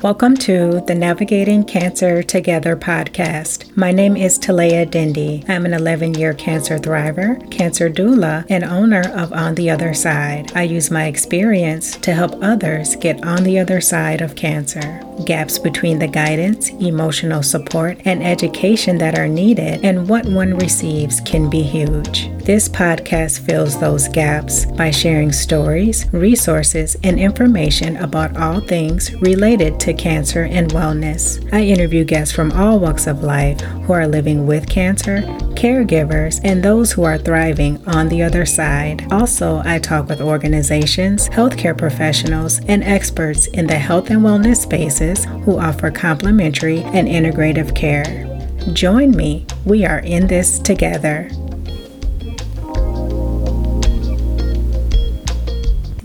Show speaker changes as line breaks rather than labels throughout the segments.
Welcome to the Navigating Cancer Together podcast. My name is Talea Dindy. I'm an 11 year cancer thriver, cancer doula, and owner of On the Other Side. I use my experience to help others get on the other side of cancer. Gaps between the guidance, emotional support, and education that are needed and what one receives can be huge. This podcast fills those gaps by sharing stories, resources, and information about all things related to cancer and wellness. I interview guests from all walks of life who are living with cancer, caregivers, and those who are thriving on the other side. Also, I talk with organizations, healthcare professionals, and experts in the health and wellness spaces who offer complementary and integrative care. Join me. We are in this together.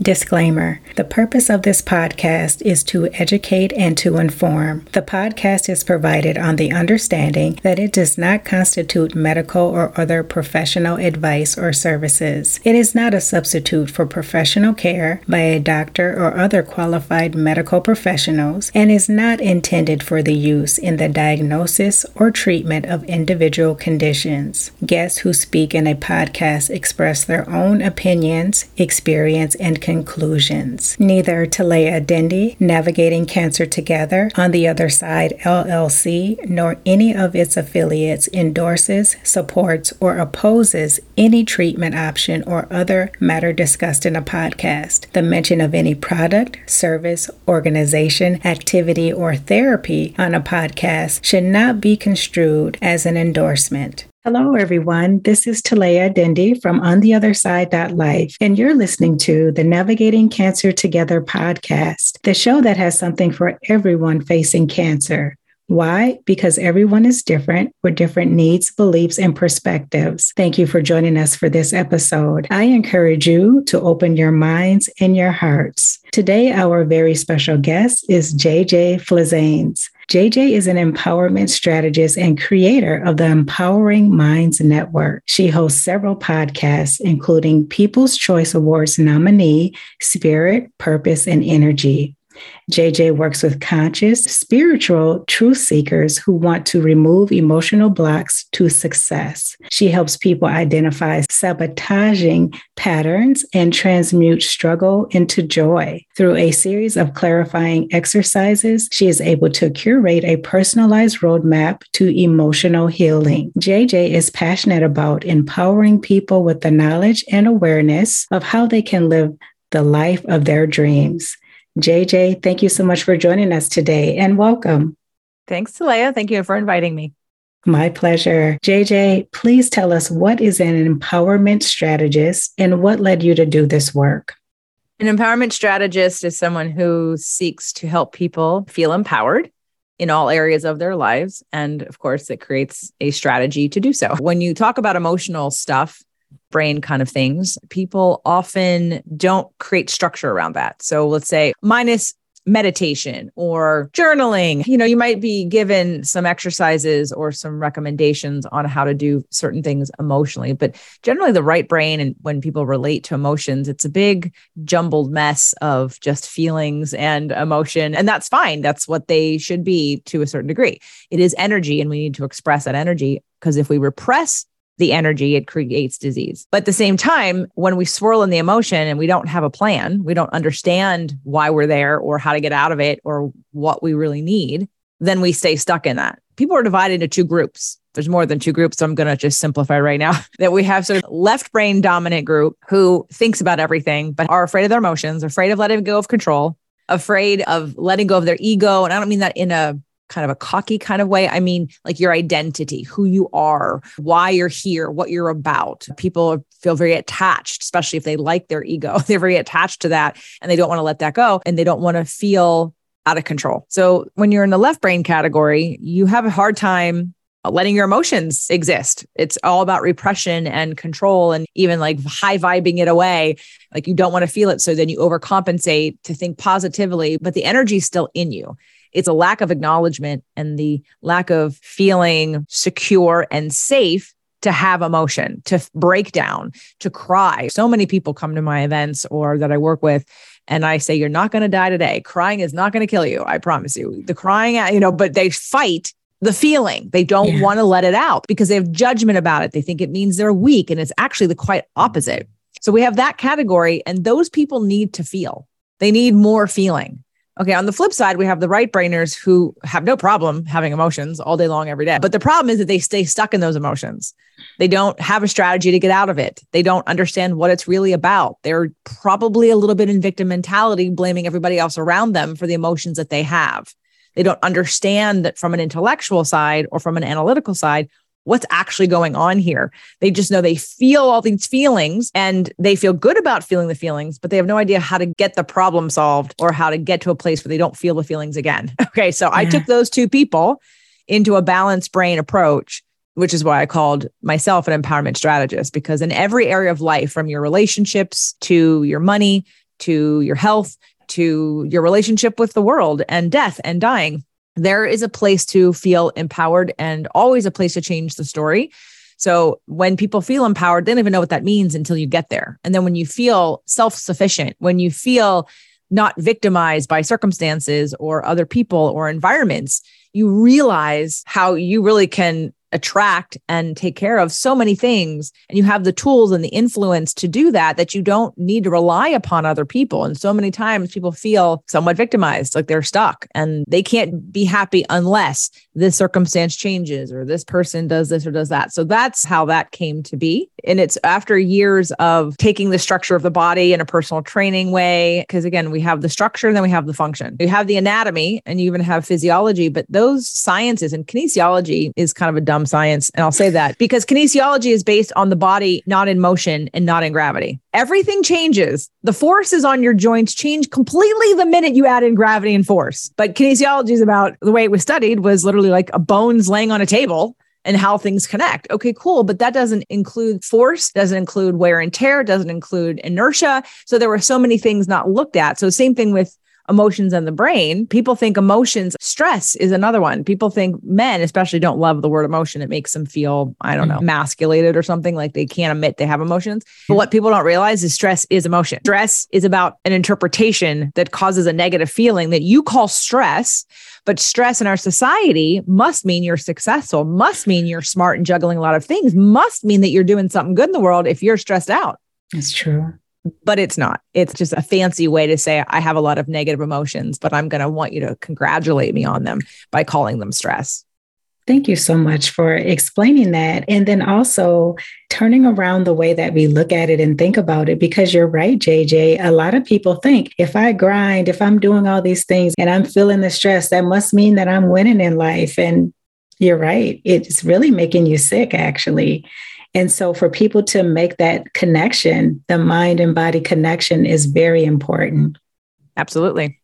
Disclaimer The purpose of this podcast is to educate and to inform. The podcast is provided on the understanding that it does not constitute medical or other professional advice or services. It is not a substitute for professional care by a doctor or other qualified medical professionals and is not intended for the use in the diagnosis or treatment of individual conditions. Guests who speak in a podcast express their own opinions, experience, and conclusions. Neither Talea Dendi, Navigating Cancer Together, On the Other Side LLC, nor any of its affiliates endorses, supports, or opposes any treatment option or other matter discussed in a podcast. The mention of any product, service, organization, activity, or therapy on a podcast should not be construed as an endorsement. Hello, everyone. This is Talea Dindy from On the Other Side Life, and you're listening to the Navigating Cancer Together podcast, the show that has something for everyone facing cancer. Why? Because everyone is different with different needs, beliefs, and perspectives. Thank you for joining us for this episode. I encourage you to open your minds and your hearts. Today, our very special guest is JJ Flizanes. JJ is an empowerment strategist and creator of the Empowering Minds Network. She hosts several podcasts, including People's Choice Awards nominee, Spirit, Purpose, and Energy. JJ works with conscious, spiritual truth seekers who want to remove emotional blocks to success. She helps people identify sabotaging patterns and transmute struggle into joy. Through a series of clarifying exercises, she is able to curate a personalized roadmap to emotional healing. JJ is passionate about empowering people with the knowledge and awareness of how they can live the life of their dreams. JJ, thank you so much for joining us today and welcome.
Thanks, Talea. Thank you for inviting me.
My pleasure. JJ, please tell us what is an empowerment strategist and what led you to do this work?
An empowerment strategist is someone who seeks to help people feel empowered in all areas of their lives. And of course, it creates a strategy to do so. When you talk about emotional stuff, brain kind of things, people often don't create structure around that. So let's say minus meditation or journaling. You know, you might be given some exercises or some recommendations on how to do certain things emotionally, but generally the right brain and when people relate to emotions, it's a big jumbled mess of just feelings and emotion. And that's fine. That's what they should be to a certain degree. It is energy and we need to express that energy because if we repress the energy, it creates disease. But at the same time, when we swirl in the emotion and we don't have a plan, we don't understand why we're there or how to get out of it or what we really need, then we stay stuck in that. People are divided into two groups. There's more than two groups. So I'm going to just simplify right now that we have sort of left brain dominant group who thinks about everything, but are afraid of their emotions, afraid of letting go of control, afraid of letting go of their ego. And I don't mean that in a kind of a cocky kind of way. I mean, like your identity, who you are, why you're here, what you're about. People feel very attached, especially if they like their ego. They're very attached to that and they don't want to let that go and they don't want to feel out of control. So when you're in the left brain category, you have a hard time letting your emotions exist. It's all about repression and control and even like high vibing it away. Like you don't want to feel it. So then you overcompensate to think positively, but the energy is still in you. It's a lack of acknowledgement and the lack of feeling secure and safe to have emotion, to break down, to cry. So many people come to my events or that I work with and I say, You're not going to die today. Crying is not going to kill you. I promise you. The crying, you know, but they fight the feeling. They don't yeah. want to let it out because they have judgment about it. They think it means they're weak. And it's actually the quite opposite. So we have that category, and those people need to feel. They need more feeling. Okay. On the flip side, we have the right brainers who have no problem having emotions all day long, every day. But the problem is that they stay stuck in those emotions. They don't have a strategy to get out of it. They don't understand what it's really about. They're probably a little bit in victim mentality, blaming everybody else around them for the emotions that they have. They don't understand that from an intellectual side or from an analytical side what's actually going on here. They just know they feel all these feelings and they feel good about feeling the feelings, but they have no idea how to get the problem solved or how to get to a place where they don't feel the feelings again. Okay. So yeah. I took those two people into a balanced brain approach. Which is why I called myself an empowerment strategist, because in every area of life, from your relationships to your money to your health to your relationship with the world and death and dying, there is a place to feel empowered and always a place to change the story. So when people feel empowered, they don't even know what that means until you get there. And then when you feel self sufficient, when you feel not victimized by circumstances or other people or environments, you realize how you really can attract and take care of so many things and you have the tools and the influence to do that that you don't need to rely upon other people. And so many times people feel somewhat victimized like they're stuck and they can't be happy unless this circumstance changes or this person does this or does that. So that's how that came to be. And it's after years of taking the structure of the body in a personal training way because again we have the structure and then we have the function. You have the anatomy and you even have physiology but those sciences and kinesiology is kind of a dumb science. And I'll say that because kinesiology is based on the body, not in motion and not in gravity. Everything changes. The forces on your joints change completely the minute you add in gravity and force. But kinesiology is about the way it was studied was literally like a bones laying on a table and how things connect. Okay, cool. But that doesn't include force, doesn't include wear and tear, doesn't include inertia. So there were so many things not looked at. So same thing with emotions and the brain. People think emotions, stress is another one. People think men, especially, don't love the word emotion. It makes them feel, I don't know, mm-hmm. emasculated or something like they can't admit they have emotions. But what people don't realize is stress is emotion. Stress is about an interpretation that causes a negative feeling that you call stress. But stress in our society must mean you're successful, must mean you're smart and juggling a lot of things, must mean that you're doing something good in the world if you're stressed out.
That's true
but it's not. It's just a fancy way to say I have a lot of negative emotions, but I'm going to want you to congratulate me on them by calling them stress.
Thank you so much for explaining that. And then also turning around the way that we look at it and think about it, because you're right, JJ. A lot of people think if I grind, if I'm doing all these things and I'm feeling the stress, that must mean that I'm winning in life. And you're right. It's really making you sick, actually. And so, for people to make that connection, the mind and body connection is very important.
Absolutely.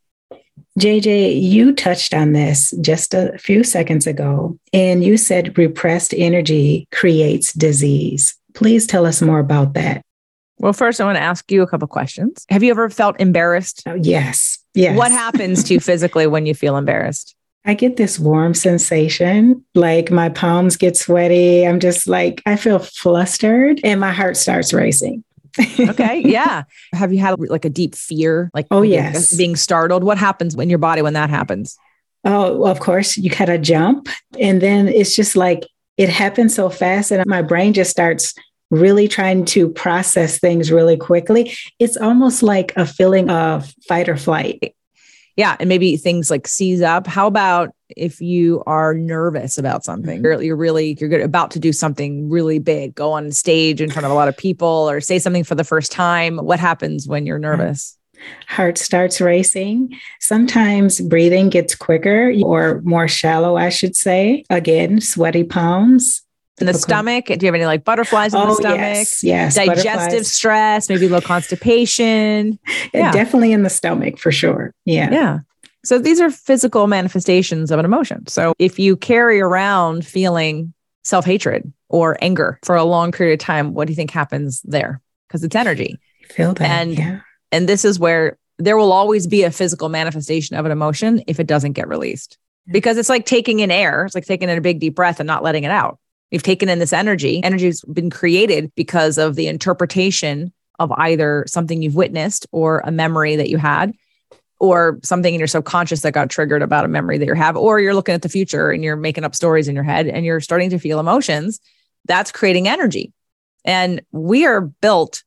JJ, you touched on this just a few seconds ago, and you said repressed energy creates disease. Please tell us more about that.
Well, first, I want to ask you a couple questions. Have you ever felt embarrassed?
Oh, yes. Yes.
What happens to you physically when you feel embarrassed?
I get this warm sensation, like my palms get sweaty. I'm just like, I feel flustered and my heart starts racing.
okay. Yeah. Have you had like a deep fear? Like,
oh, yes.
Being startled? What happens in your body when that happens?
Oh, well, of course, you kind of jump. And then it's just like it happens so fast, and my brain just starts really trying to process things really quickly. It's almost like a feeling of fight or flight
yeah and maybe things like seize up how about if you are nervous about something mm-hmm. you're, you're really you're good, about to do something really big go on stage in front of a lot of people or say something for the first time what happens when you're nervous
heart starts racing. Sometimes breathing gets quicker or more shallow, I should say. Again, sweaty palms.
In the stomach, do you have any like butterflies in oh, the stomach?
Yes, yes.
Digestive stress, maybe low constipation.
Yeah. Definitely in the stomach for sure. Yeah.
Yeah. So these are physical manifestations of an emotion. So if you carry around feeling self hatred or anger for a long period of time, what do you think happens there? Because it's energy.
feel that.
And,
yeah.
and this is where there will always be a physical manifestation of an emotion if it doesn't get released. Because it's like taking in air, it's like taking in a big deep breath and not letting it out. We've taken in this energy. Energy has been created because of the interpretation of either something you've witnessed or a memory that you had or something in your subconscious that got triggered about a memory that you have or you're looking at the future and you're making up stories in your head and you're starting to feel emotions that's creating energy and we are built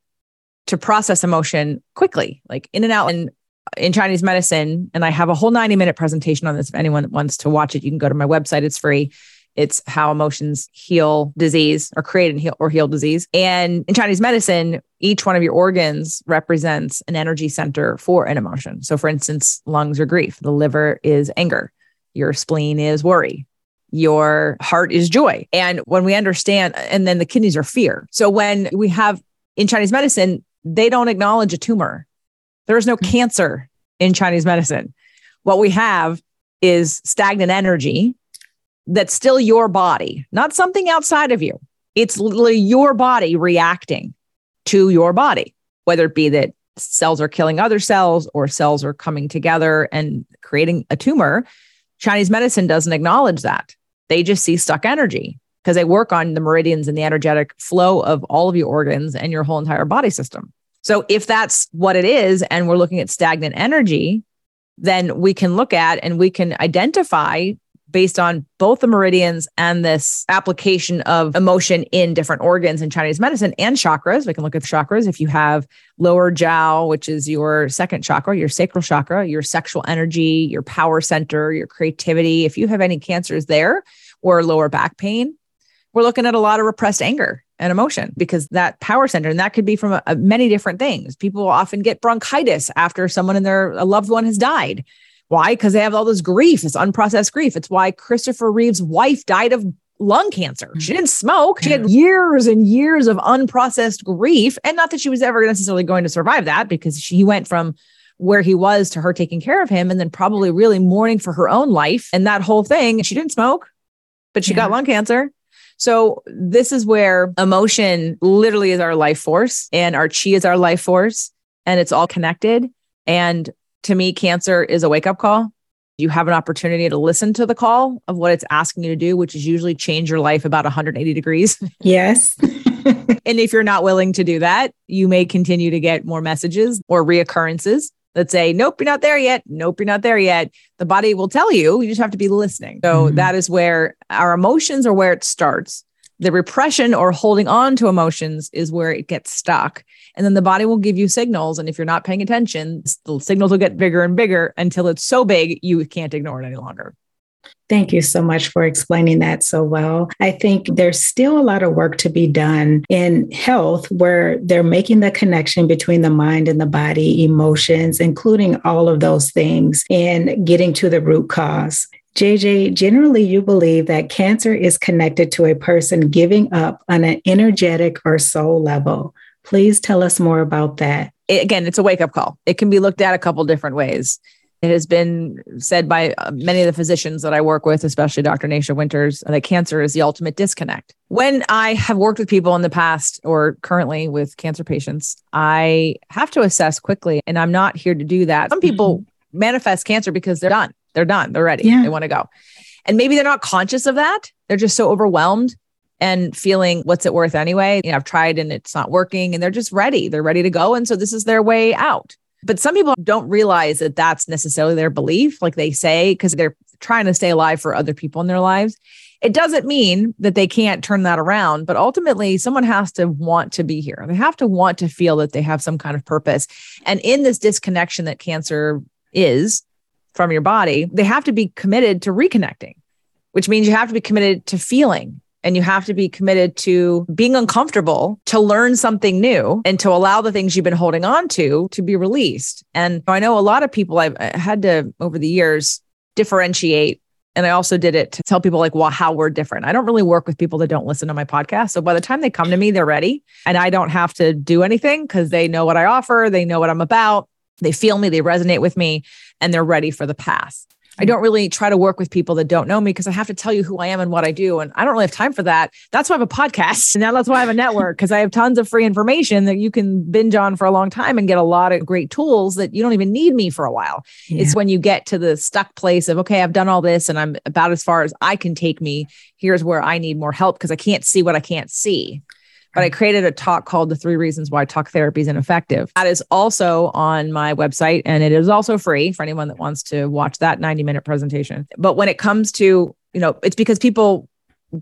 to process emotion quickly like in and out and in Chinese medicine, and I have a whole 90 minute presentation on this. If anyone wants to watch it, you can go to my website. It's free. It's how emotions heal disease or create and heal or heal disease. And in Chinese medicine, each one of your organs represents an energy center for an emotion. So, for instance, lungs are grief, the liver is anger, your spleen is worry, your heart is joy. And when we understand, and then the kidneys are fear. So, when we have in Chinese medicine, they don't acknowledge a tumor. There is no cancer in Chinese medicine. What we have is stagnant energy that's still your body, not something outside of you. It's literally your body reacting to your body, whether it be that cells are killing other cells or cells are coming together and creating a tumor. Chinese medicine doesn't acknowledge that. They just see stuck energy because they work on the meridians and the energetic flow of all of your organs and your whole entire body system. So if that's what it is, and we're looking at stagnant energy, then we can look at and we can identify based on both the meridians and this application of emotion in different organs in Chinese medicine and chakras. We can look at the chakras. If you have lower jiao, which is your second chakra, your sacral chakra, your sexual energy, your power center, your creativity, if you have any cancers there or lower back pain, we're looking at a lot of repressed anger and emotion because that power center and that could be from a, a many different things people often get bronchitis after someone in their loved one has died why? Because they have all this grief, this unprocessed grief. It's why Christopher Reeve's wife died of lung cancer. She mm-hmm. didn't smoke. She had years and years of unprocessed grief. And not that she was ever necessarily going to survive that because she went from where he was to her taking care of him and then probably really mourning for her own life and that whole thing. She didn't smoke, but she yeah. got lung cancer. So this is where emotion literally is our life force and our chi is our life force and it's all connected. And to me, cancer is a wake up call. You have an opportunity to listen to the call of what it's asking you to do, which is usually change your life about 180 degrees.
Yes.
and if you're not willing to do that, you may continue to get more messages or reoccurrences that say, Nope, you're not there yet. Nope, you're not there yet. The body will tell you, you just have to be listening. So mm-hmm. that is where our emotions are where it starts. The repression or holding on to emotions is where it gets stuck. And then the body will give you signals. And if you're not paying attention, the signals will get bigger and bigger until it's so big you can't ignore it any longer.
Thank you so much for explaining that so well. I think there's still a lot of work to be done in health where they're making the connection between the mind and the body, emotions, including all of those things, and getting to the root cause. JJ, generally you believe that cancer is connected to a person giving up on an energetic or soul level. Please tell us more about that.
Again, it's a wake up call. It can be looked at a couple different ways. It has been said by uh, many of the physicians that I work with, especially Dr. Nasha Winters, that cancer is the ultimate disconnect. When I have worked with people in the past or currently with cancer patients, I have to assess quickly, and I'm not here to do that. Some people mm-hmm. manifest cancer because they're done. They're done. They're ready. Yeah. They want to go. And maybe they're not conscious of that. They're just so overwhelmed and feeling what's it worth anyway? You know, I've tried and it's not working and they're just ready. They're ready to go. And so this is their way out. But some people don't realize that that's necessarily their belief, like they say, because they're trying to stay alive for other people in their lives. It doesn't mean that they can't turn that around, but ultimately, someone has to want to be here. They have to want to feel that they have some kind of purpose. And in this disconnection that cancer is from your body, they have to be committed to reconnecting, which means you have to be committed to feeling and you have to be committed to being uncomfortable to learn something new and to allow the things you've been holding on to to be released. And I know a lot of people I've had to over the years differentiate and I also did it to tell people like, well, how we're different. I don't really work with people that don't listen to my podcast. So by the time they come to me, they're ready and I don't have to do anything because they know what I offer. They know what I'm about. They feel me, they resonate with me, and they're ready for the path. I hmm. don't really try to work with people that don't know me because I have to tell you who I am and what I do. And I don't really have time for that. That's why I have a podcast. And now that's why I have a network because I have tons of free information that you can binge on for a long time and get a lot of great tools that you don't even need me for a while. Yeah. It's when you get to the stuck place of, okay, I've done all this and I'm about as far as I can take me. Here's where I need more help because I can't see what I can't see. But I created a talk called The Three Reasons Why Talk Therapy is Ineffective. That is also on my website and it is also free for anyone that wants to watch that 90 minute presentation. But when it comes to, you know, it's because people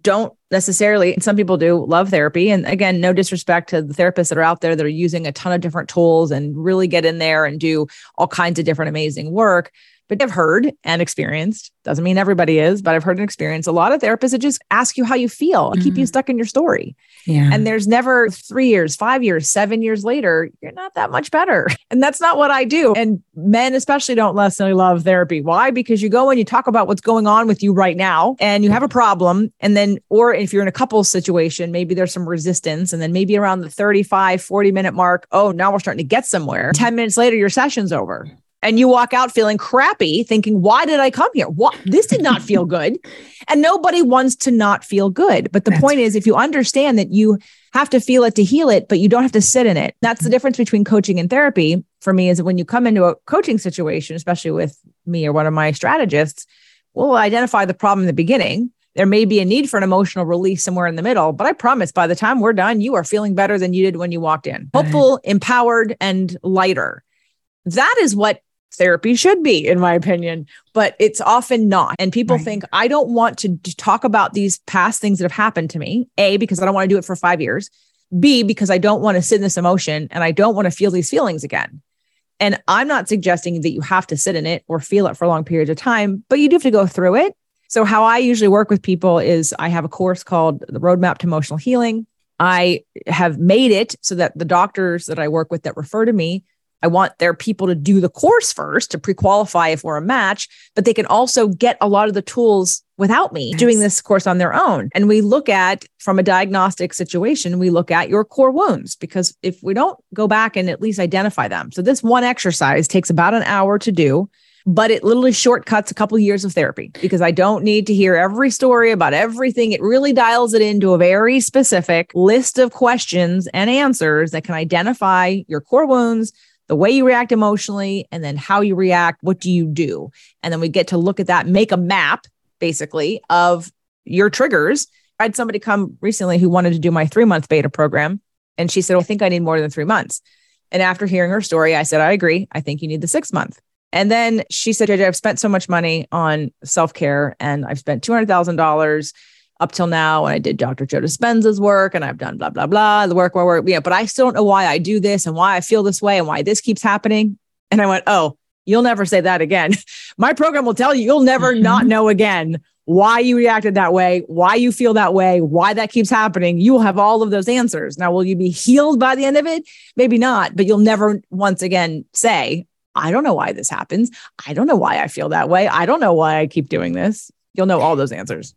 don't necessarily, and some people do love therapy. And again, no disrespect to the therapists that are out there that are using a ton of different tools and really get in there and do all kinds of different amazing work but I've heard and experienced, doesn't mean everybody is, but I've heard and experienced a lot of therapists that just ask you how you feel, mm-hmm. keep you mm-hmm. stuck in your story. Yeah. And there's never three years, five years, seven years later, you're not that much better. And that's not what I do. And men, especially, don't necessarily love therapy. Why? Because you go and you talk about what's going on with you right now and you have a problem. And then, or if you're in a couple situation, maybe there's some resistance. And then maybe around the 35, 40 minute mark, oh, now we're starting to get somewhere. 10 minutes later, your session's over and you walk out feeling crappy thinking why did i come here? What this did not feel good. And nobody wants to not feel good. But the that's point is if you understand that you have to feel it to heal it but you don't have to sit in it. That's the mm-hmm. difference between coaching and therapy for me is that when you come into a coaching situation especially with me or one of my strategists we'll identify the problem in the beginning. There may be a need for an emotional release somewhere in the middle, but I promise by the time we're done, you are feeling better than you did when you walked in. Hopeful, empowered, and lighter. That is what therapy should be, in my opinion, but it's often not. And people right. think, I don't want to talk about these past things that have happened to me. A, because I don't want to do it for five years. B, because I don't want to sit in this emotion and I don't want to feel these feelings again. And I'm not suggesting that you have to sit in it or feel it for long periods of time, but you do have to go through it. So, how I usually work with people is I have a course called The Roadmap to Emotional Healing. I have made it so that the doctors that I work with that refer to me I want their people to do the course first to pre qualify if we're a match, but they can also get a lot of the tools without me yes. doing this course on their own. And we look at, from a diagnostic situation, we look at your core wounds because if we don't go back and at least identify them. So, this one exercise takes about an hour to do but it literally shortcuts a couple of years of therapy because I don't need to hear every story about everything. It really dials it into a very specific list of questions and answers that can identify your core wounds, the way you react emotionally, and then how you react. What do you do? And then we get to look at that, make a map basically of your triggers. I had somebody come recently who wanted to do my three month beta program. And she said, oh, I think I need more than three months. And after hearing her story, I said, I agree. I think you need the six month. And then she said, I've spent so much money on self care and I've spent $200,000 up till now and I did Dr. Joe Dispenza's work and I've done blah, blah, blah, the work, work, work. Yeah, but I still don't know why I do this and why I feel this way and why this keeps happening. And I went, oh, you'll never say that again. My program will tell you, you'll never not know again why you reacted that way, why you feel that way, why that keeps happening. You will have all of those answers. Now, will you be healed by the end of it? Maybe not, but you'll never once again say, I don't know why this happens. I don't know why I feel that way. I don't know why I keep doing this. You'll know all those answers.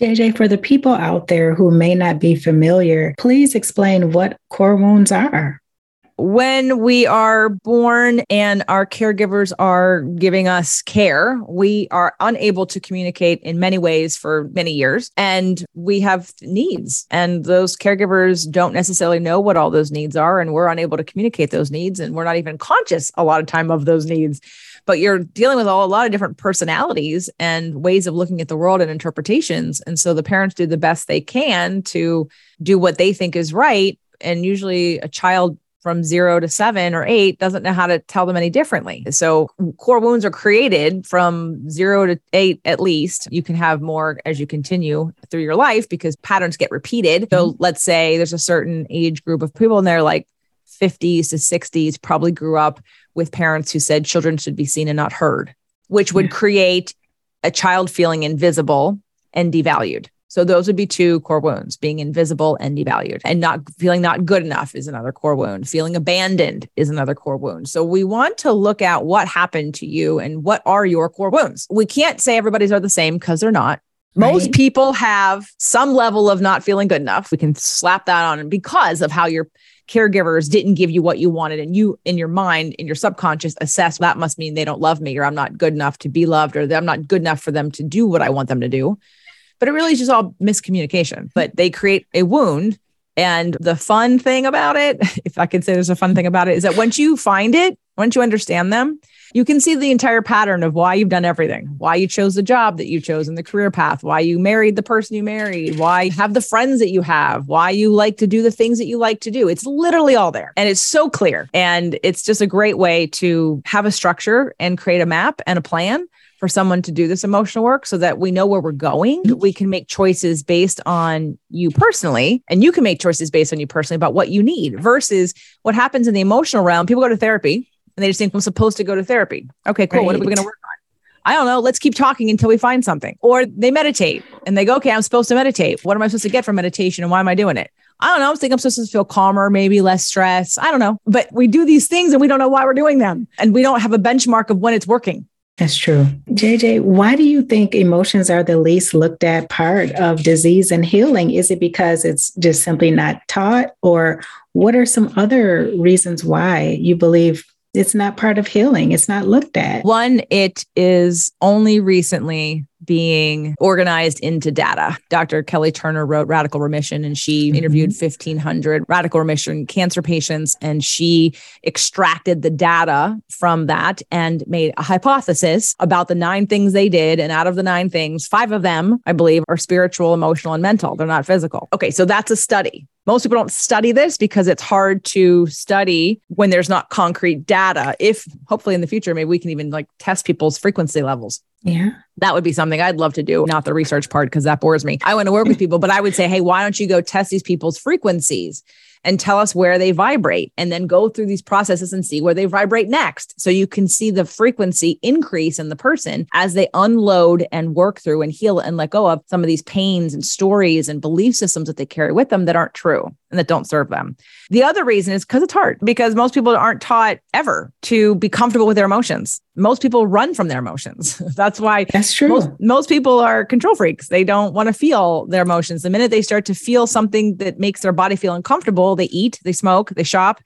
JJ, for the people out there who may not be familiar, please explain what core wounds are.
When we are born and our caregivers are giving us care, we are unable to communicate in many ways for many years. And we have needs, and those caregivers don't necessarily know what all those needs are. And we're unable to communicate those needs. And we're not even conscious a lot of time of those needs but you're dealing with all, a lot of different personalities and ways of looking at the world and interpretations. And so the parents do the best they can to do what they think is right. And usually a child from zero to seven or eight doesn't know how to tell them any differently. So core wounds are created from zero to eight at least. You can have more as you continue through your life because patterns get repeated. So mm-hmm. let's say there's a certain age group of people and they're like 50s to 60s, probably grew up with parents who said children should be seen and not heard, which would create a child feeling invisible and devalued. So those would be two core wounds, being invisible and devalued. And not feeling not good enough is another core wound. Feeling abandoned is another core wound. So we want to look at what happened to you and what are your core wounds. We can't say everybody's are the same because they're not. Right. Most people have some level of not feeling good enough. We can slap that on because of how your caregivers didn't give you what you wanted and you in your mind in your subconscious assess that must mean they don't love me or i'm not good enough to be loved or i'm not good enough for them to do what i want them to do. But it really is just all miscommunication. But they create a wound and the fun thing about it if i could say there's a fun thing about it is that once you find it once you understand them, you can see the entire pattern of why you've done everything, why you chose the job that you chose in the career path, why you married the person you married, why you have the friends that you have, why you like to do the things that you like to do. It's literally all there and it's so clear. And it's just a great way to have a structure and create a map and a plan for someone to do this emotional work so that we know where we're going. We can make choices based on you personally, and you can make choices based on you personally about what you need versus what happens in the emotional realm. People go to therapy and they just think I'm supposed to go to therapy. Okay, cool. Right. What are we going to work on? I don't know. Let's keep talking until we find something. Or they meditate and they go, okay, I'm supposed to meditate. What am I supposed to get from meditation and why am I doing it? I don't know. I'm think I'm supposed to feel calmer, maybe less stress. I don't know. But we do these things and we don't know why we're doing them. And we don't have a benchmark of when it's working.
That's true. JJ, why do you think emotions are the least looked at part of disease and healing? Is it because it's just simply not taught, or what are some other reasons why you believe it's not part of healing. It's not looked at.
One, it is only recently being organized into data. Dr. Kelly Turner wrote Radical Remission and she mm-hmm. interviewed 1,500 radical remission cancer patients and she extracted the data from that and made a hypothesis about the nine things they did. And out of the nine things, five of them, I believe, are spiritual, emotional, and mental. They're not physical. Okay, so that's a study. Most people don't study this because it's hard to study when there's not concrete data. If hopefully in the future, maybe we can even like test people's frequency levels.
Yeah.
That would be something I'd love to do, not the research part, because that bores me. I want to work with people, but I would say, hey, why don't you go test these people's frequencies? And tell us where they vibrate and then go through these processes and see where they vibrate next. So you can see the frequency increase in the person as they unload and work through and heal and let go of some of these pains and stories and belief systems that they carry with them that aren't true and that don't serve them. The other reason is because it's hard, because most people aren't taught ever to be comfortable with their emotions. Most people run from their emotions. That's why
that's true.
Most, most people are control freaks. They don't want to feel their emotions. The minute they start to feel something that makes their body feel uncomfortable, they eat, they smoke, they shop,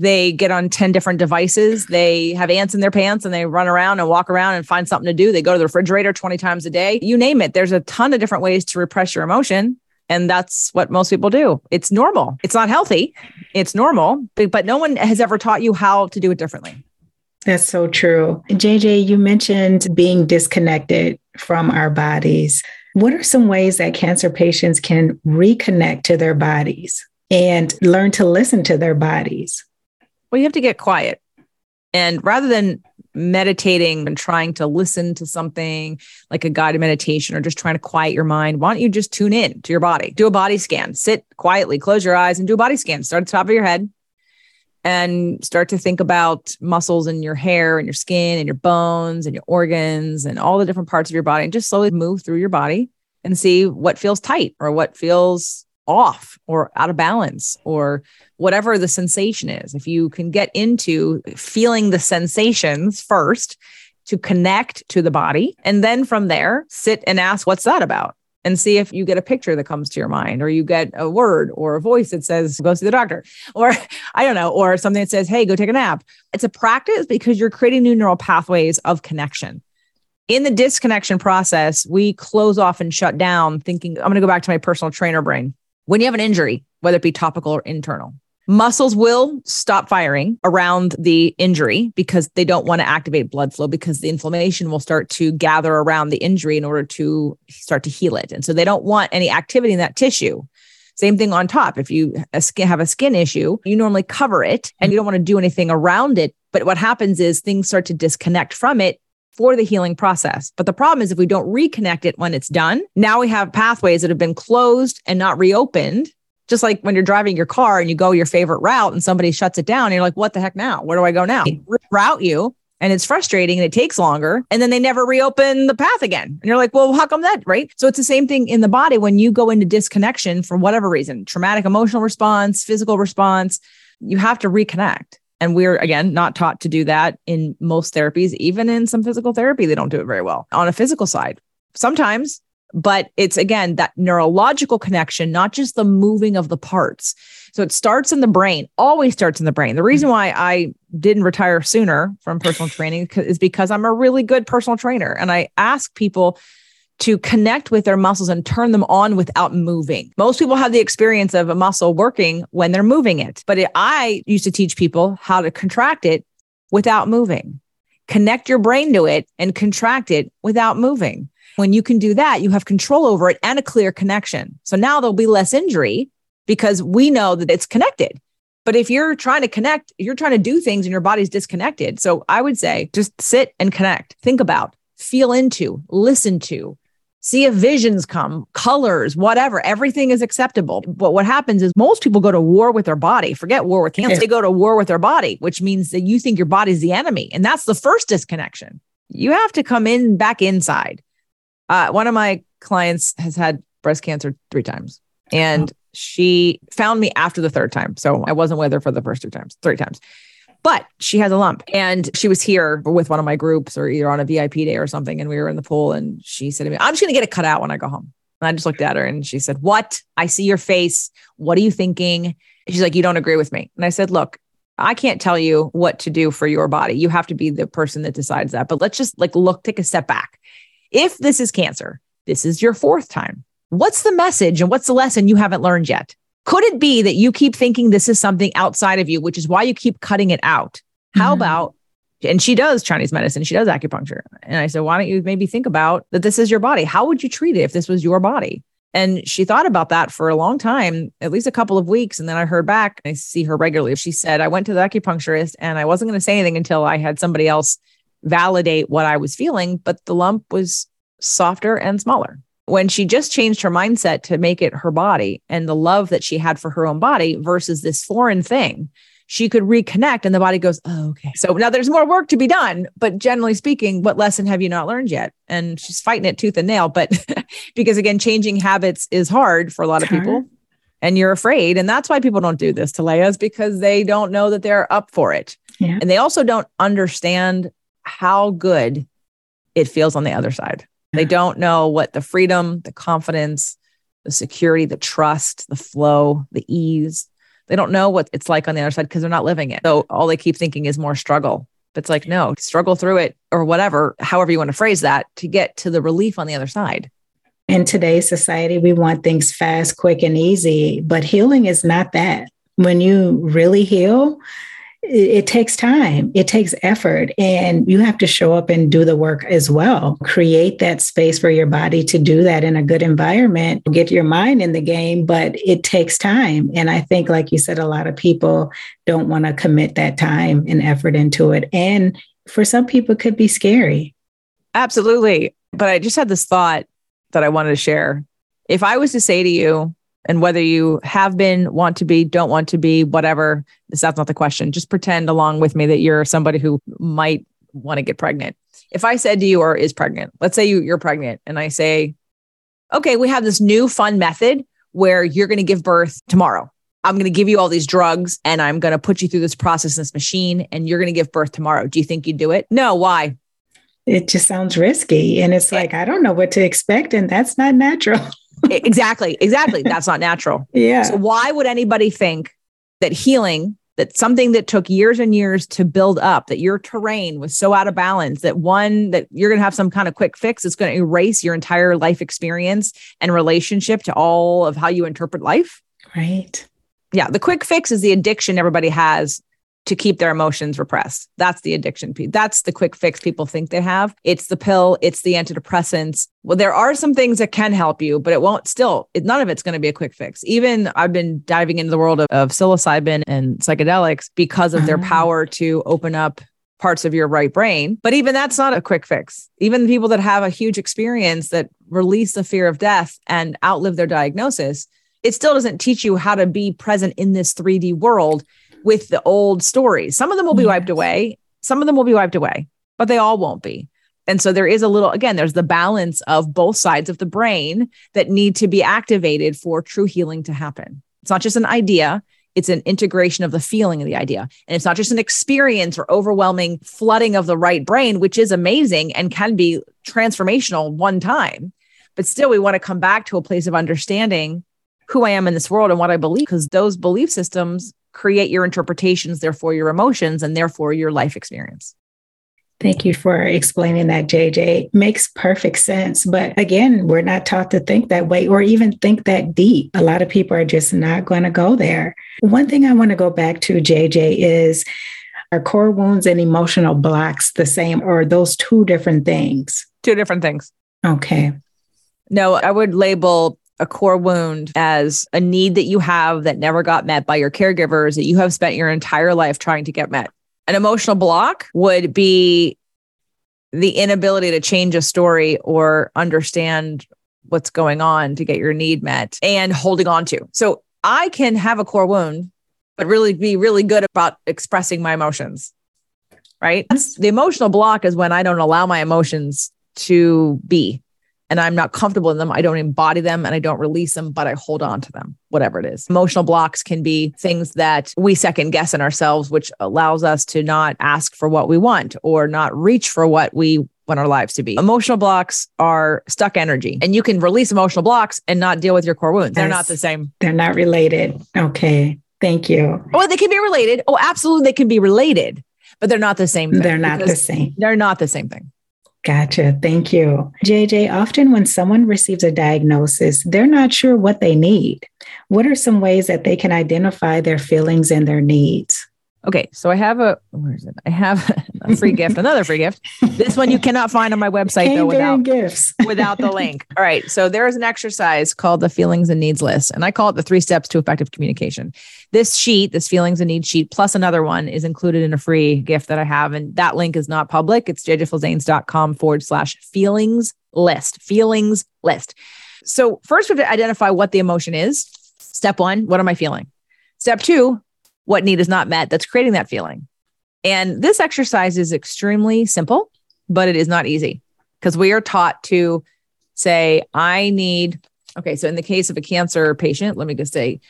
they get on 10 different devices. They have ants in their pants and they run around and walk around and find something to do. They go to the refrigerator 20 times a day. You name it. There's a ton of different ways to repress your emotion. And that's what most people do. It's normal. It's not healthy. It's normal, but no one has ever taught you how to do it differently.
That's so true. JJ, you mentioned being disconnected from our bodies. What are some ways that cancer patients can reconnect to their bodies and learn to listen to their bodies?
Well, you have to get quiet. And rather than meditating and trying to listen to something like a guided meditation or just trying to quiet your mind, why don't you just tune in to your body? Do a body scan, sit quietly, close your eyes and do a body scan. Start at the top of your head and start to think about muscles in your hair and your skin and your bones and your organs and all the different parts of your body and just slowly move through your body and see what feels tight or what feels off or out of balance or whatever the sensation is. If you can get into feeling the sensations first to connect to the body, and then from there, sit and ask, What's that about? and see if you get a picture that comes to your mind or you get a word or a voice that says go see the doctor or i don't know or something that says hey go take a nap it's a practice because you're creating new neural pathways of connection in the disconnection process we close off and shut down thinking i'm going to go back to my personal trainer brain when you have an injury, whether it be topical or internal, muscles will stop firing around the injury because they don't want to activate blood flow because the inflammation will start to gather around the injury in order to start to heal it. And so they don't want any activity in that tissue. Same thing on top. If you have a skin issue, you normally cover it and you don't want to do anything around it. But what happens is things start to disconnect from it for the healing process. But the problem is if we don't reconnect it when it's done, now we have pathways that have been closed and not reopened. Just like when you're driving your car and you go your favorite route and somebody shuts it down, and you're like, what the heck now? Where do I go now? Route you and it's frustrating and it takes longer and then they never reopen the path again and you're like well how come that right so it's the same thing in the body when you go into disconnection for whatever reason traumatic emotional response physical response you have to reconnect and we're, again, not taught to do that in most therapies, even in some physical therapy, they don't do it very well on a physical side. Sometimes, but it's again that neurological connection, not just the moving of the parts. So it starts in the brain, always starts in the brain. The reason why I didn't retire sooner from personal training is because I'm a really good personal trainer. And I ask people to connect with their muscles and turn them on without moving. Most people have the experience of a muscle working when they're moving it. But it, I used to teach people how to contract it without moving. Connect your brain to it and contract it without moving. When you can do that, you have control over it and a clear connection. So now there'll be less injury because we know that it's connected. But if you're trying to connect, you're trying to do things and your body's disconnected. So I would say just sit and connect, think about, feel into, listen to, see if visions come, colors, whatever. Everything is acceptable. But what happens is most people go to war with their body. Forget war with cancer. They go to war with their body, which means that you think your body's the enemy. And that's the first disconnection. You have to come in back inside. Uh, one of my clients has had breast cancer three times. And she found me after the third time. So I wasn't with her for the first two times, three times. But she has a lump. And she was here with one of my groups or either on a VIP day or something. And we were in the pool. And she said to me, I'm just going to get it cut out when I go home. And I just looked at her and she said, What? I see your face. What are you thinking? She's like, You don't agree with me. And I said, Look, I can't tell you what to do for your body. You have to be the person that decides that. But let's just like look, take a step back. If this is cancer, this is your fourth time. What's the message and what's the lesson you haven't learned yet? Could it be that you keep thinking this is something outside of you, which is why you keep cutting it out? How mm-hmm. about, and she does Chinese medicine, she does acupuncture. And I said, why don't you maybe think about that this is your body? How would you treat it if this was your body? And she thought about that for a long time, at least a couple of weeks. And then I heard back, I see her regularly. She said, I went to the acupuncturist and I wasn't going to say anything until I had somebody else validate what I was feeling, but the lump was softer and smaller when she just changed her mindset to make it her body and the love that she had for her own body versus this foreign thing, she could reconnect and the body goes, Oh, okay. So now there's more work to be done. But generally speaking, what lesson have you not learned yet? And she's fighting it tooth and nail. But because again, changing habits is hard for a lot of people. And you're afraid. And that's why people don't do this Talea's because they don't know that they're up for it. Yeah. And they also don't understand how good it feels on the other side. They don't know what the freedom, the confidence, the security, the trust, the flow, the ease. They don't know what it's like on the other side because they're not living it. So all they keep thinking is more struggle. But it's like, no, struggle through it or whatever, however you want to phrase that, to get to the relief on the other side.
In today's society, we want things fast, quick, and easy, but healing is not that. When you really heal, it takes time, it takes effort, and you have to show up and do the work as well. Create that space for your body to do that in a good environment, get your mind in the game, but it takes time. And I think, like you said, a lot of people don't want to commit that time and effort into it. And for some people, could be scary.
Absolutely. But I just had this thought that I wanted to share. If I was to say to you, and whether you have been, want to be, don't want to be, whatever, that's not the question. Just pretend along with me that you're somebody who might want to get pregnant. If I said to you or is pregnant, let's say you, you're pregnant, and I say, okay, we have this new fun method where you're going to give birth tomorrow. I'm going to give you all these drugs and I'm going to put you through this process, this machine, and you're going to give birth tomorrow. Do you think you'd do it? No. Why?
It just sounds risky. And it's like, I don't know what to expect. And that's not natural.
exactly. Exactly. That's not natural.
Yeah.
So why would anybody think that healing, that something that took years and years to build up, that your terrain was so out of balance that one, that you're going to have some kind of quick fix that's going to erase your entire life experience and relationship to all of how you interpret life?
Right.
Yeah. The quick fix is the addiction everybody has to keep their emotions repressed. That's the addiction piece. That's the quick fix people think they have. It's the pill, it's the antidepressants. Well, there are some things that can help you, but it won't still, it, none of it's going to be a quick fix. Even I've been diving into the world of, of psilocybin and psychedelics because of their uh-huh. power to open up parts of your right brain. But even that's not a quick fix. Even the people that have a huge experience that release the fear of death and outlive their diagnosis, it still doesn't teach you how to be present in this 3D world with the old stories. Some of them will be yes. wiped away, some of them will be wiped away, but they all won't be. And so there is a little, again, there's the balance of both sides of the brain that need to be activated for true healing to happen. It's not just an idea, it's an integration of the feeling of the idea. And it's not just an experience or overwhelming flooding of the right brain, which is amazing and can be transformational one time. But still, we want to come back to a place of understanding who I am in this world and what I believe, because those belief systems create your interpretations, therefore your emotions, and therefore your life experience.
Thank you for explaining that, JJ. Makes perfect sense. But again, we're not taught to think that way or even think that deep. A lot of people are just not going to go there. One thing I want to go back to, JJ, is Are core wounds and emotional blocks the same or those two different things?
Two different things.
Okay.
No, I would label a core wound as a need that you have that never got met by your caregivers that you have spent your entire life trying to get met. An emotional block would be the inability to change a story or understand what's going on to get your need met and holding on to. So I can have a core wound, but really be really good about expressing my emotions. Right. the emotional block is when I don't allow my emotions to be and I'm not comfortable in them. I don't embody them and I don't release them, but I hold on to them, whatever it is. Emotional blocks can be things that we second guess in ourselves, which allows us to not ask for what we want or not reach for what we want our lives to be. Emotional blocks are stuck energy, and you can release emotional blocks and not deal with your core wounds. They're not the same.
They're not related. Okay. Thank you.
Oh, they can be related. Oh, absolutely. They can be related, but they're not the same thing.
They're not the same.
They're not the same thing.
Gotcha. Thank you. JJ, often when someone receives a diagnosis, they're not sure what they need. What are some ways that they can identify their feelings and their needs?
Okay, so I have a where is it? I have a free gift, another free gift. This one you cannot find on my website Came though without
gifts.
without the link. All right, so there is an exercise called the feelings and needs list, and I call it the three steps to effective communication. This sheet, this feelings and needs sheet, plus another one is included in a free gift that I have, and that link is not public. It's jjflizanes.com forward slash feelings list. Feelings list. So first, we have to identify what the emotion is. Step one: What am I feeling? Step two: what need is not met that's creating that feeling. And this exercise is extremely simple, but it is not easy because we are taught to say, I need, okay, so in the case of a cancer patient, let me just say,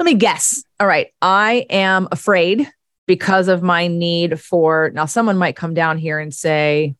let me guess. All right, I am afraid because of my need for, now someone might come down here and say,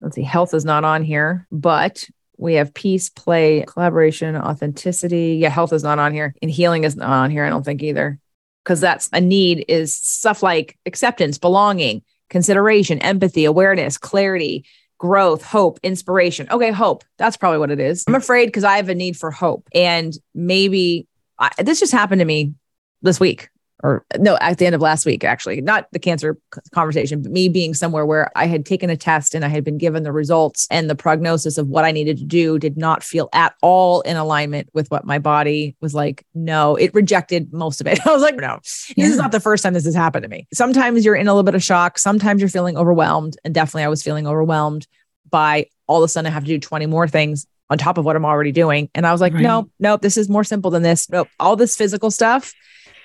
let's see, health is not on here, but we have peace, play, collaboration, authenticity. Yeah, health is not on here, and healing is not on here. I don't think either because that's a need is stuff like acceptance, belonging, consideration, empathy, awareness, clarity, growth, hope, inspiration. Okay, hope. That's probably what it is. I'm afraid because I have a need for hope. And maybe I, this just happened to me this week or no, at the end of last week, actually, not the cancer conversation, but me being somewhere where I had taken a test and I had been given the results and the prognosis of what I needed to do did not feel at all in alignment with what my body was like. No, it rejected most of it. I was like, no, yeah. this is not the first time this has happened to me. Sometimes you're in a little bit of shock. Sometimes you're feeling overwhelmed. And definitely I was feeling overwhelmed by all of a sudden I have to do 20 more things on top of what I'm already doing. And I was like, right. no, nope, this is more simple than this. Nope, all this physical stuff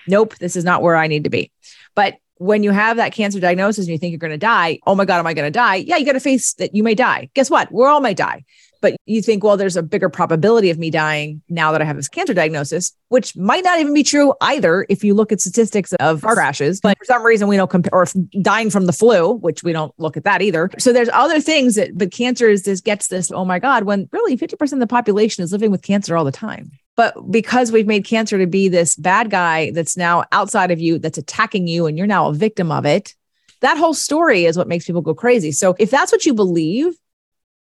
nope, this is not where I need to be. But when you have that cancer diagnosis and you think you're going to die, oh my God, am I going to die? Yeah, you got to face that you may die. Guess what? We're all might die. But you think, well, there's a bigger probability of me dying now that I have this cancer diagnosis, which might not even be true either if you look at statistics of car crashes. But for some reason, we don't compare, or dying from the flu, which we don't look at that either. So there's other things that, but cancer is this gets this, oh my God, when really 50% of the population is living with cancer all the time. But because we've made cancer to be this bad guy that's now outside of you, that's attacking you, and you're now a victim of it, that whole story is what makes people go crazy. So if that's what you believe,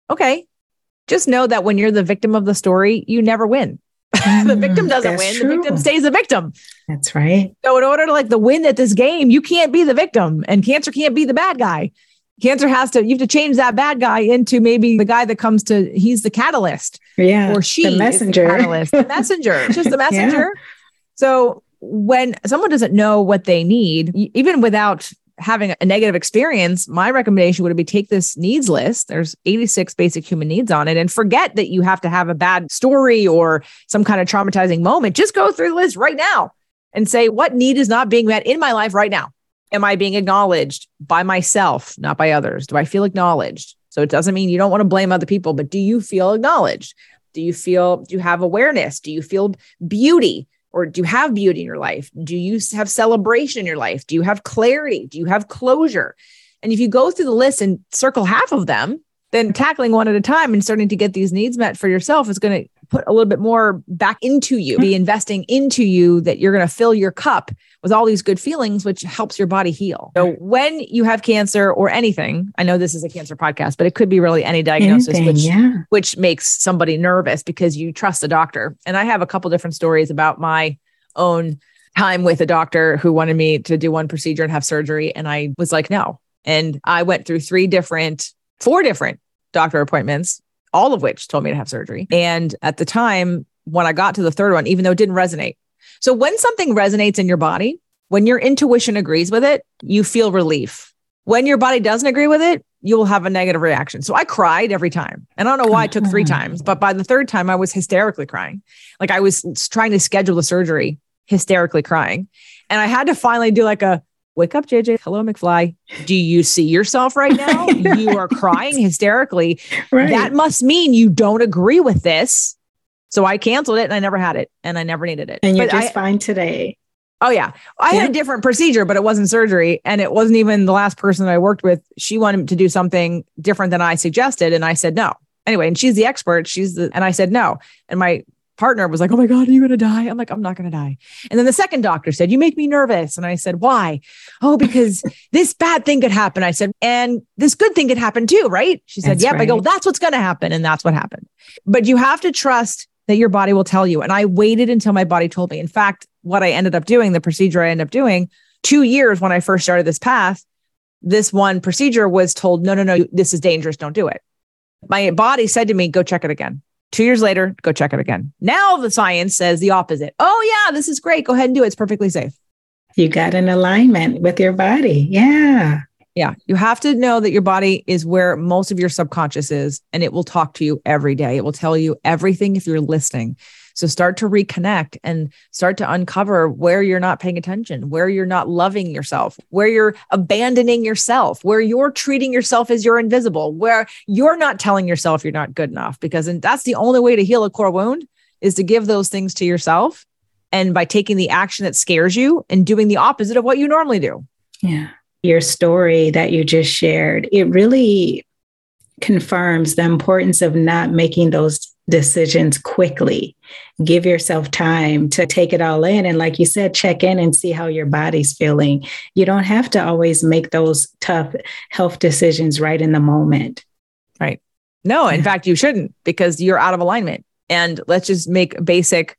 okay, just know that when you're the victim of the story, you never win. the victim mm, doesn't win. True. The victim stays a victim.
That's right.
So in order to like the win at this game, you can't be the victim and cancer can't be the bad guy cancer has to you have to change that bad guy into maybe the guy that comes to he's the catalyst
yeah
or she
the messenger
the catalyst the messenger just the messenger yeah. so when someone doesn't know what they need even without having a negative experience my recommendation would be take this needs list there's 86 basic human needs on it and forget that you have to have a bad story or some kind of traumatizing moment just go through the list right now and say what need is not being met in my life right now am I being acknowledged by myself, not by others? Do I feel acknowledged? So it doesn't mean you don't want to blame other people, but do you feel acknowledged? Do you feel, do you have awareness? Do you feel beauty? Or do you have beauty in your life? Do you have celebration in your life? Do you have clarity? Do you have closure? And if you go through the list and circle half of them, then tackling one at a time and starting to get these needs met for yourself is going to put a little bit more back into you, be mm-hmm. investing into you that you're going to fill your cup with all these good feelings, which helps your body heal. So when you have cancer or anything, I know this is a cancer podcast, but it could be really any diagnosis, anything, which, yeah. which makes somebody nervous because you trust a doctor. And I have a couple different stories about my own time with a doctor who wanted me to do one procedure and have surgery. And I was like, no. And I went through three different, four different doctor appointments, all of which told me to have surgery. And at the time, when I got to the third one, even though it didn't resonate. So when something resonates in your body, when your intuition agrees with it, you feel relief. When your body doesn't agree with it, you will have a negative reaction. So I cried every time. And I don't know why it took three mm-hmm. times, but by the third time, I was hysterically crying. Like I was trying to schedule the surgery, hysterically crying. And I had to finally do like a wake up, JJ. Hello, McFly. Do you see yourself right now? you are crying hysterically. Right. That must mean you don't agree with this. So I canceled it and I never had it and I never needed it.
And you're but just I, fine today.
Oh yeah. I yeah. had a different procedure, but it wasn't surgery. And it wasn't even the last person that I worked with. She wanted to do something different than I suggested. And I said no. Anyway, and she's the expert. She's the and I said no. And my partner was like, Oh my God, are you gonna die? I'm like, I'm not gonna die. And then the second doctor said, You make me nervous. And I said, Why? Oh, because this bad thing could happen. I said, and this good thing could happen too, right? She said, Yep. Right. I go, that's what's gonna happen. And that's what happened. But you have to trust that your body will tell you. And I waited until my body told me. In fact, what I ended up doing, the procedure I ended up doing, two years when I first started this path, this one procedure was told, no, no, no, this is dangerous. Don't do it. My body said to me, go check it again. Two years later, go check it again. Now the science says the opposite. Oh, yeah, this is great. Go ahead and do it. It's perfectly safe.
You got an alignment with your body. Yeah.
Yeah. You have to know that your body is where most of your subconscious is, and it will talk to you every day. It will tell you everything if you're listening. So start to reconnect and start to uncover where you're not paying attention, where you're not loving yourself, where you're abandoning yourself, where you're treating yourself as you're invisible, where you're not telling yourself you're not good enough. Because and that's the only way to heal a core wound is to give those things to yourself. And by taking the action that scares you and doing the opposite of what you normally do.
Yeah your story that you just shared, it really confirms the importance of not making those decisions quickly. Give yourself time to take it all in. And like you said, check in and see how your body's feeling. You don't have to always make those tough health decisions right in the moment.
Right. No, in fact, you shouldn't because you're out of alignment. And let's just make basic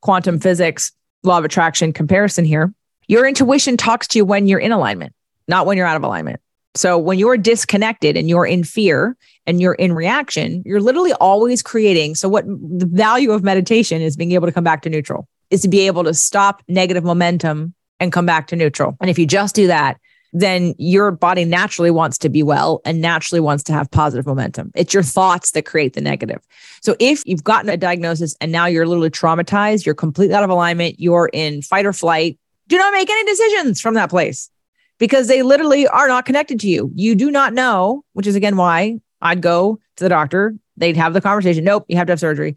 quantum physics, law of attraction comparison here. Your intuition talks to you when you're in alignment not when you're out of alignment. So when you're disconnected and you're in fear and you're in reaction, you're literally always creating. So what the value of meditation is being able to come back to neutral, is to be able to stop negative momentum and come back to neutral. And if you just do that, then your body naturally wants to be well and naturally wants to have positive momentum. It's your thoughts that create the negative. So if you've gotten a diagnosis and now you're literally traumatized, you're completely out of alignment, you're in fight or flight, do not make any decisions from that place because they literally are not connected to you. You do not know, which is again why I'd go to the doctor. They'd have the conversation. Nope, you have to have surgery.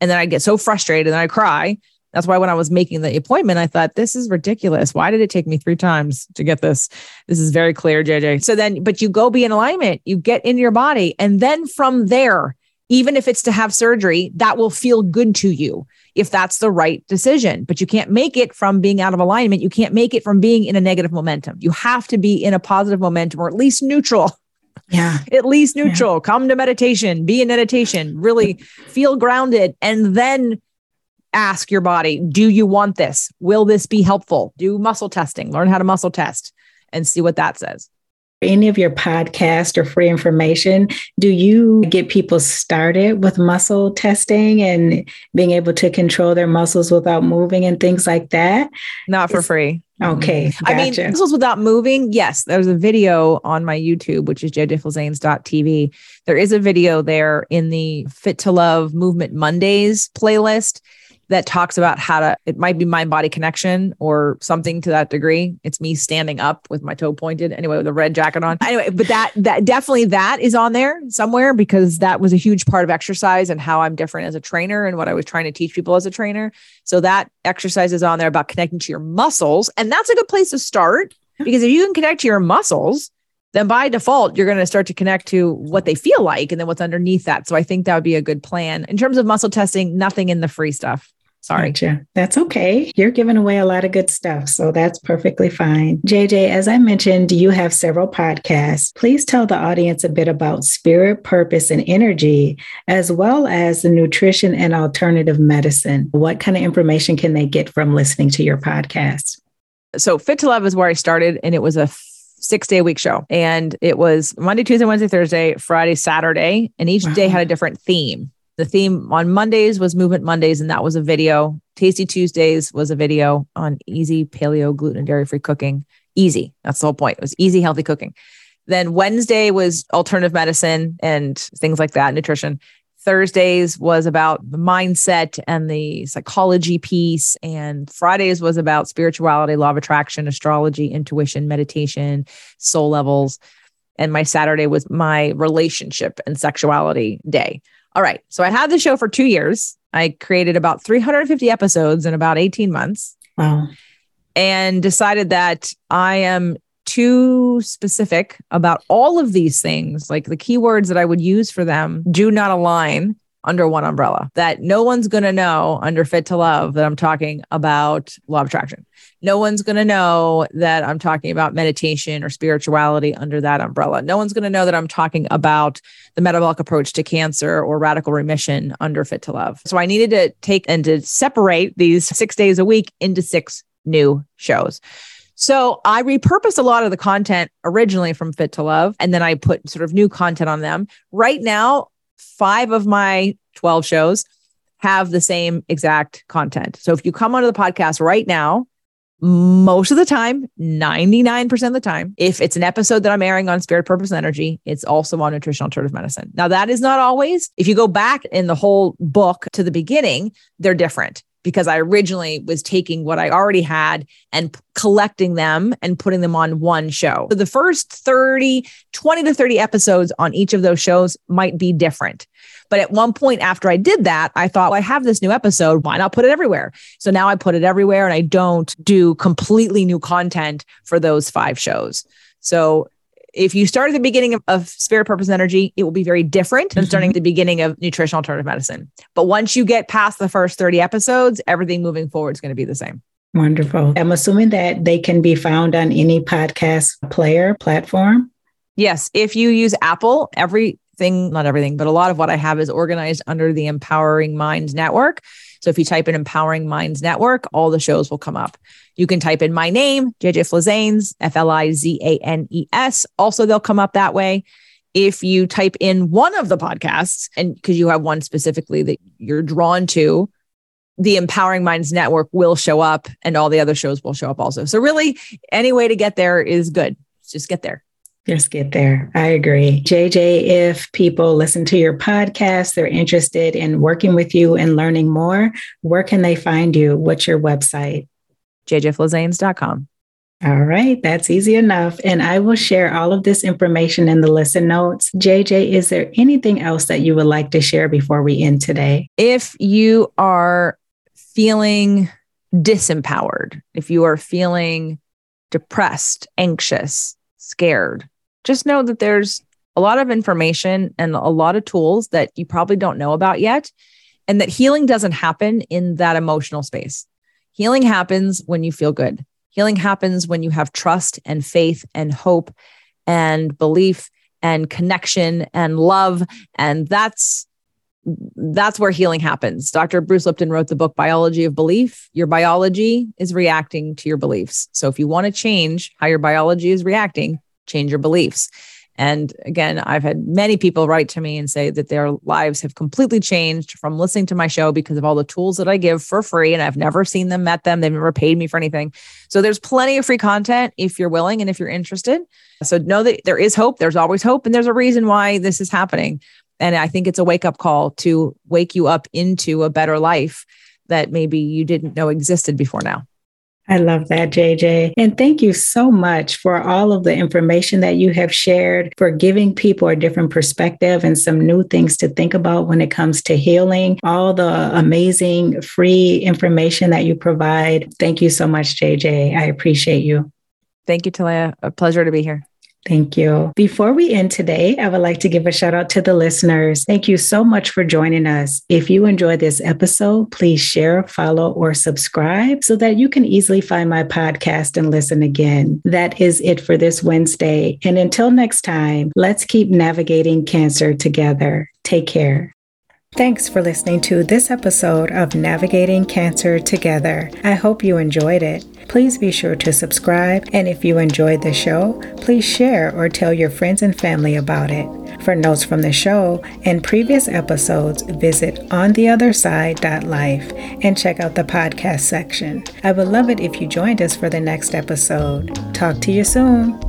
And then I get so frustrated and I cry. That's why when I was making the appointment, I thought, this is ridiculous. Why did it take me three times to get this? This is very clear, JJ. So then, but you go be in alignment, you get in your body. And then from there, even if it's to have surgery, that will feel good to you if that's the right decision. But you can't make it from being out of alignment. You can't make it from being in a negative momentum. You have to be in a positive momentum or at least neutral.
Yeah.
At least neutral. Yeah. Come to meditation, be in meditation, really feel grounded, and then ask your body, do you want this? Will this be helpful? Do muscle testing, learn how to muscle test and see what that says
any of your podcast or free information, do you get people started with muscle testing and being able to control their muscles without moving and things like that?
Not for free.
Okay.
Gotcha. I mean, muscles without moving. Yes, there's a video on my YouTube, which is jjflizanes.tv. There is a video there in the Fit to Love Movement Mondays playlist that talks about how to it might be mind body connection or something to that degree it's me standing up with my toe pointed anyway with a red jacket on anyway but that that definitely that is on there somewhere because that was a huge part of exercise and how i'm different as a trainer and what i was trying to teach people as a trainer so that exercise is on there about connecting to your muscles and that's a good place to start because if you can connect to your muscles then by default, you're going to start to connect to what they feel like and then what's underneath that. So I think that would be a good plan. In terms of muscle testing, nothing in the free stuff. Sorry.
Gotcha. That's okay. You're giving away a lot of good stuff. So that's perfectly fine. JJ, as I mentioned, you have several podcasts. Please tell the audience a bit about spirit, purpose, and energy, as well as the nutrition and alternative medicine. What kind of information can they get from listening to your podcast?
So, Fit to Love is where I started, and it was a six day a week show. And it was Monday, Tuesday, Wednesday, Thursday, Friday, Saturday. And each wow. day had a different theme. The theme on Mondays was Movement Mondays, and that was a video. Tasty Tuesdays was a video on easy paleo, gluten, and dairy free cooking. Easy. That's the whole point. It was easy, healthy cooking. Then Wednesday was alternative medicine and things like that, nutrition. Thursdays was about the mindset and the psychology piece. And Fridays was about spirituality, law of attraction, astrology, intuition, meditation, soul levels. And my Saturday was my relationship and sexuality day. All right. So I had the show for two years. I created about 350 episodes in about 18 months.
Wow.
And decided that I am too specific about all of these things, like the keywords that I would use for them, do not align under one umbrella. That no one's going to know under Fit to Love that I'm talking about law of attraction. No one's going to know that I'm talking about meditation or spirituality under that umbrella. No one's going to know that I'm talking about the metabolic approach to cancer or radical remission under Fit to Love. So I needed to take and to separate these six days a week into six new shows. So I repurposed a lot of the content originally from Fit to Love, and then I put sort of new content on them. Right now, five of my 12 shows have the same exact content. So if you come onto the podcast right now, most of the time, 99% of the time, if it's an episode that I'm airing on spirit, purpose, and energy, it's also on nutritional alternative medicine. Now, that is not always. If you go back in the whole book to the beginning, they're different because I originally was taking what I already had and collecting them and putting them on one show. So the first 30, 20 to 30 episodes on each of those shows might be different. But at one point after I did that, I thought, well, I have this new episode. Why not put it everywhere? So now I put it everywhere and I don't do completely new content for those five shows. So if you start at the beginning of, of spirit purpose energy it will be very different than starting mm-hmm. at the beginning of nutritional alternative medicine. But once you get past the first 30 episodes everything moving forward is going to be the same.
Wonderful. I'm assuming that they can be found on any podcast player platform?
Yes. If you use apple everything not everything but a lot of what i have is organized under the empowering minds network so if you type in Empowering Minds Network, all the shows will come up. You can type in my name, JJ Flizanes, F L I Z A N E S. Also, they'll come up that way. If you type in one of the podcasts, and because you have one specifically that you're drawn to, the Empowering Minds Network will show up and all the other shows will show up also. So, really, any way to get there is good. Just get there.
Just get there. I agree. JJ, if people listen to your podcast, they're interested in working with you and learning more, where can they find you? What's your website?
jjflizanes.com.
All right, that's easy enough. And I will share all of this information in the listen notes. JJ, is there anything else that you would like to share before we end today?
If you are feeling disempowered, if you are feeling depressed, anxious, scared, just know that there's a lot of information and a lot of tools that you probably don't know about yet. And that healing doesn't happen in that emotional space. Healing happens when you feel good. Healing happens when you have trust and faith and hope and belief and connection and love. And that's that's where healing happens. Dr. Bruce Lipton wrote the book Biology of Belief. Your biology is reacting to your beliefs. So if you want to change how your biology is reacting, change your beliefs. And again, I've had many people write to me and say that their lives have completely changed from listening to my show because of all the tools that I give for free. And I've never seen them, met them. They've never paid me for anything. So there's plenty of free content if you're willing and if you're interested. So know that there is hope. There's always hope. And there's a reason why this is happening. And I think it's a wake up call to wake you up into a better life that maybe you didn't know existed before now.
I love that, JJ. And thank you so much for all of the information that you have shared, for giving people a different perspective and some new things to think about when it comes to healing, all the amazing free information that you provide. Thank you so much, JJ. I appreciate you.
Thank you, Talea. A pleasure to be here.
Thank you. Before we end today, I would like to give a shout out to the listeners. Thank you so much for joining us. If you enjoyed this episode, please share, follow, or subscribe so that you can easily find my podcast and listen again. That is it for this Wednesday. And until next time, let's keep navigating cancer together. Take care. Thanks for listening to this episode of Navigating Cancer Together. I hope you enjoyed it. Please be sure to subscribe, and if you enjoyed the show, please share or tell your friends and family about it. For notes from the show and previous episodes, visit ontheotherside.life and check out the podcast section. I would love it if you joined us for the next episode. Talk to you soon.